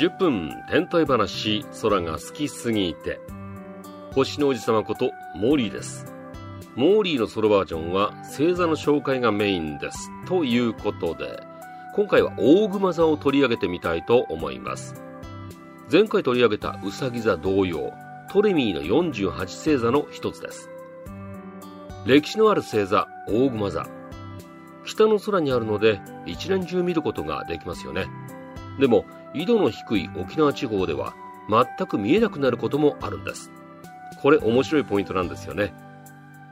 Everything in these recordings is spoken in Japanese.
10分天体話空が好きすぎて。星の王子様ことモーリーです。モーリーのソロバージョンは星座の紹介がメインです。ということで今回は大熊座を取り上げてみたいと思います。前回取り上げたうさぎ座同様トレミーの48星座の一つです。歴史のある星座大熊座。北の空にあるので一年中見ることができますよね。でも緯度の低い沖縄地方では全く見えなくなることもあるんです。これ面白いポイントなんですよね。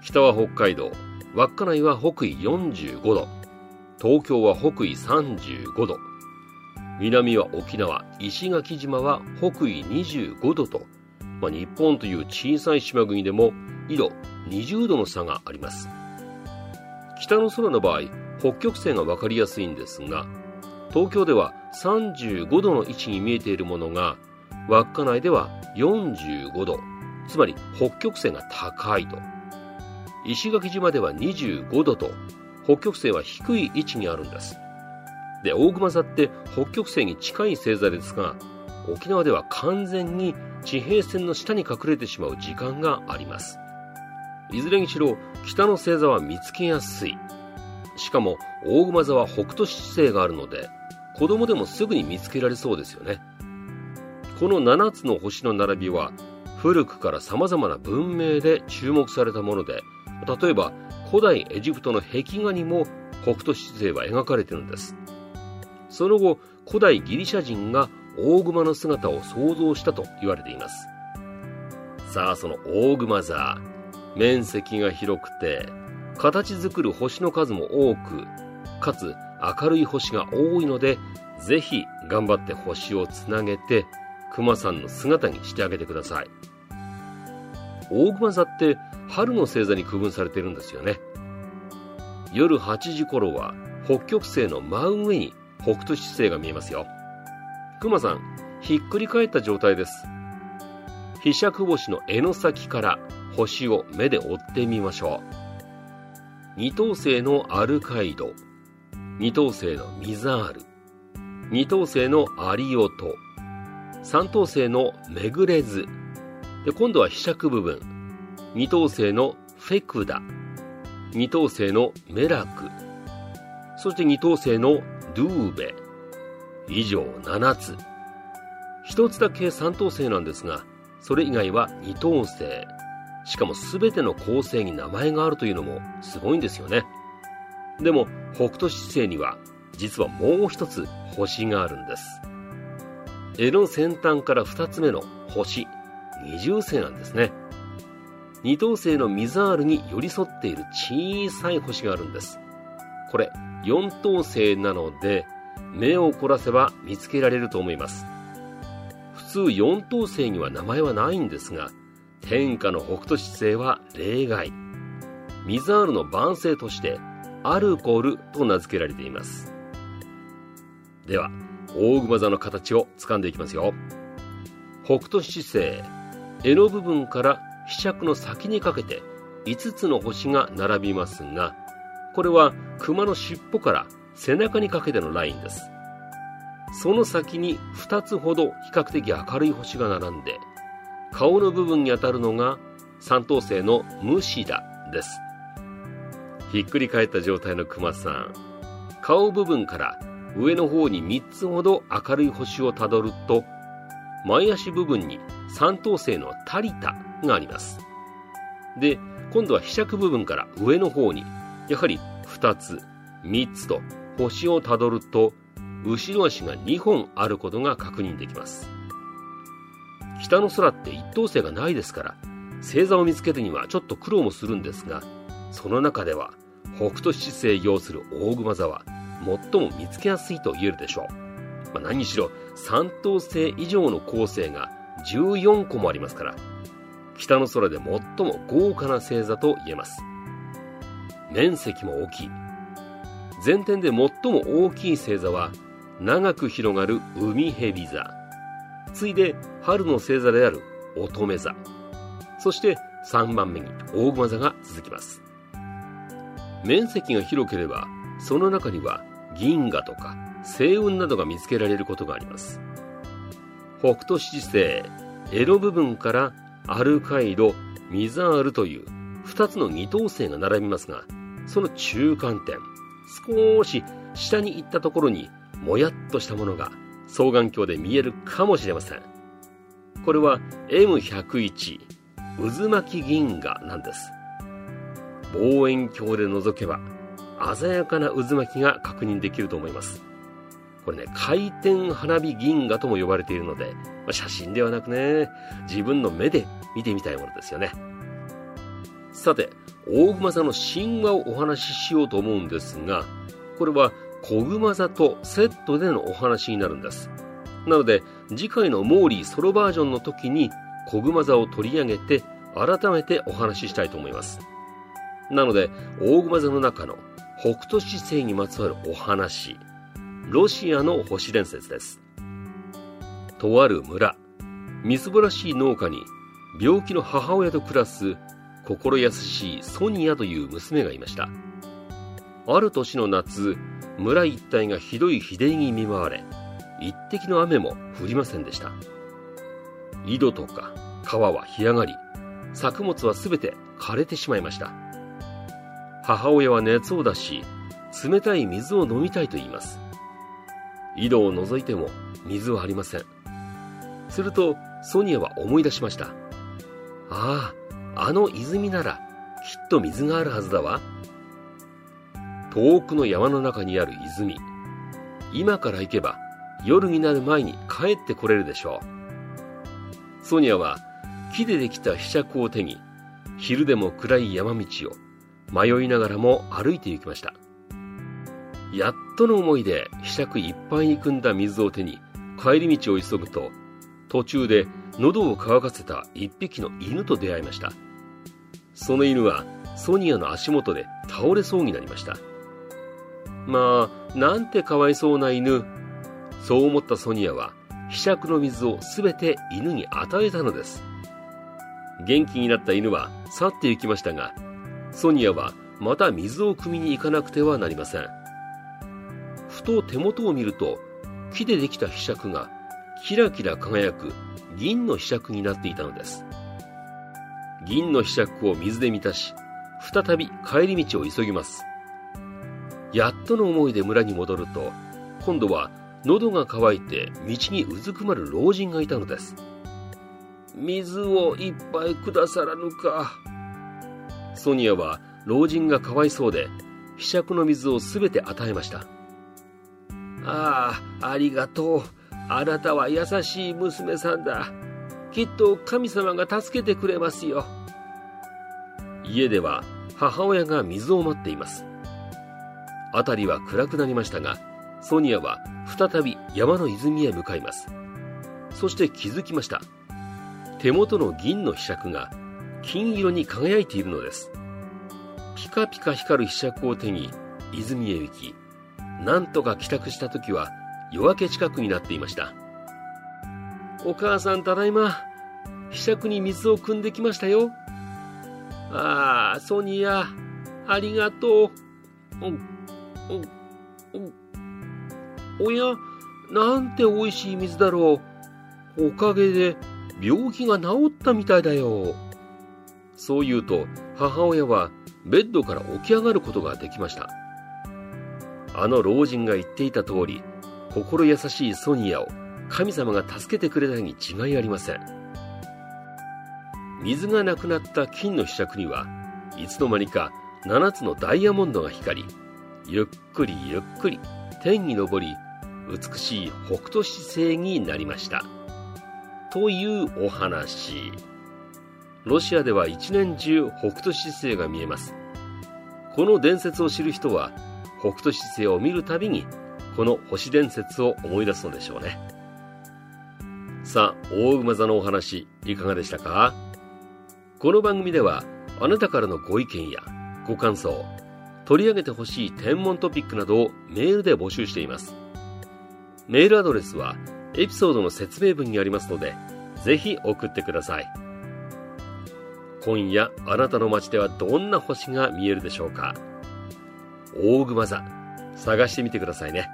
北は北海道稚内は北緯45度東京は北緯35度南は沖縄石垣島は北緯25度と、まあ、日本という小さい島国でも緯度20度の差があります。北の空の場合北極星が分かりやすいんですが東京では35度の位置に見えているものが稚内では45度つまり北極星が高いと。石垣島では25度と北極星は低い位置にあるんです。で大熊座って北極星に近い星座ですが沖縄では完全に地平線の下に隠れてしまう時間があります。いずれにしろ北の星座は見つけやすい。しかも大熊座は北斗七星があるので子供でもすぐに見つけられそうですよね。この7つの星の並びは古くから様々な文明で注目されたもので例えば古代エジプトの壁画にも北斗七星は描かれてるんです。その後古代ギリシャ人が大熊の姿を想像したと言われています。さあその大熊座面積が広くて形作る星の数も多くかつ明るい星が多いのでぜひ頑張って星をつなげて熊さんの姿にしてあげてください。大熊座って春の星座に区分されてるんですよね。夜8時頃は北極星の真上に北斗七星が見えますよ。熊さんひっくり返った状態です。飛尺星の柄の先から星を目で追ってみましょう。二等星のアルカイド。二等星のミザール二等星のアリオト。三等星のメグレズ。で今度は被尺部分。二等星のフェクダ。二等星のメラク。そして二等星のドゥーベ。以上7つ。一つだけ三等星なんですがそれ以外は二等星。しかも全ての構成に名前があるというのもすごいんですよね。でも北斗七星には実はもう一つ星があるんです。絵の先端から2つ目の星二重星なんですね。二等星のミザールに寄り添っている小さい星があるんです。これ四等星なので目を凝らせば見つけられると思います。普通四等星には名前はないんですが天下の北斗七星は例外。ミザールの番星としてアルコールと名付けられています。では大熊座の形を掴んでいきますよ。北斗七星柄の部分から飛尺の先にかけて5つの星が並びますがこれは熊の尻尾から背中にかけてのラインです。その先に2つほど比較的明るい星が並んで顔の部分に当たるのが三等星のムシダです。ひっくり返った状態のクマさん。顔部分から上の方に3つほど明るい星をたどると前足部分に三等星のタリタがあります。で今度は被尺部分から上の方にやはり2つ3つと星をたどると後ろ足が2本あることが確認できます。北の空って一等星がないですから星座を見つけるにはちょっと苦労もするんですがその中では北斗七星要する大熊座は最も見つけやすいと言えるでしょう、まあ、何しろ三等星以上の構成が14個もありますから北の空で最も豪華な星座と言えます。面積も大きい。全天で最も大きい星座は長く広がる海蛇座。次いで春の星座である乙女座。そして3番目に大熊座が続きます。面積が広ければその中には銀河とか星雲などが見つけられることがあります北斗七星、エロ部分からアルカイド、ミザールという2つの二等星が並びますが、その中間点、少し下に行ったところにもやっとしたものが双眼鏡で見えるかもしれません。これは M101 渦巻き銀河なんです。望遠鏡で覗けば鮮やかな渦巻きが確認できると思います。これね、回転花火銀河とも呼ばれているので、ま写真ではなくね、自分の目で見てみたいものですよね。さて、大熊座の神話をお話ししようと思うんですが、これは小熊座とセットでのお話になるんです。なので、次回のモーリーソロバージョンの時に小熊座を取り上げて改めてお話ししたいと思います。なので、大熊座の中の北斗七星にまつわるお話、ロシアの星伝説です。とある村、みすぼらしい農家に病気の母親と暮らす心優しいソニアという娘がいました。ある年の夏、村一帯がひどい日照りに見舞われ、一滴の雨も降りませんでした。井戸とか川は干上がり、作物はすべて枯れてしまいました。母親は熱を出し、冷たい水を飲みたいと言います。井戸を覗いても水はありません。するとソニアは思い出しました。ああ、あの泉ならきっと水があるはずだわ。遠くの山の中にある泉。今から行けば夜になる前に帰ってこれるでしょう。ソニアは木でできたひしゃくを手に昼でも暗い山道を迷いながらも歩いて行きました。やっとの思いでひしゃくいっぱいに汲んだ水を手に帰り道を急ぐと途中で喉を渇かせた一匹の犬と出会いました。その犬はソニアの足元で倒れそうになりました。まあ、なんてかわいそうな犬。そう思ったソニアは、ひしゃくの水をすべて犬に与えたのです。元気になった犬は去って行きましたが、ソニアはまた水を汲みに行かなくてはなりません。ふと手元を見ると、木でできたひしゃくがキラキラ輝く銀のひしゃくになっていたのです。銀のひしゃくを水で満たし、再び帰り道を急ぎます。やっとの思いで村に戻ると、今度は喉が渇いて道にうずくまる老人がいたのです。水を一杯くださらぬか。ソニアは老人がかわいそうで、ひしゃくの水をすべて与えました。ああ、ありがとう。あなたは優しい娘さんだ。きっと神様が助けてくれますよ。家では母親が水を待っています。辺りは暗くなりましたが、ソニアは再び山の泉へ向かいます。そして気づきました。手元の銀の柄杓が金色に輝いているのです。ピカピカ光る柄杓を手に泉へ行き、なんとか帰宅した時は夜明け近くになっていました。お母さんただいま。ひしゃくに水を汲んできましたよ。ああ、ソニア、ありがとう。うん、うん、うん。おや、なんて美味しい水だろう。おかげで病気が治ったみたいだよ。そう言うと、母親はベッドから起き上がることができました。あの老人が言っていた通り、心優しいソニアを神様が助けてくれたに違いありません。水がなくなった金の柄杓にはいつの間にか7つのダイヤモンドが光り、ゆっくりゆっくり天に昇り、美しい北斗七星になりました。というお話。ロシアでは一年中北斗七星が見えます。この伝説を知る人は北斗七星を見るたびにこの星伝説を思い出すのでしょうね。さあ、大馬座のお話、いかがでしたか？この番組では、あなたからのご意見やご感想、取り上げてほしい天文トピックなどをメールで募集しています。メールアドレスは、エピソードの説明文にありますので、ぜひ送ってください。今夜、あなたの街ではどんな星が見えるでしょうか？大熊座、探してみてくださいね。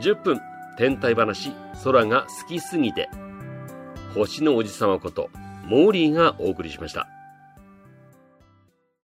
10分天体話空が好きすぎて、星のおじさまこと、モーリーがお送りしました。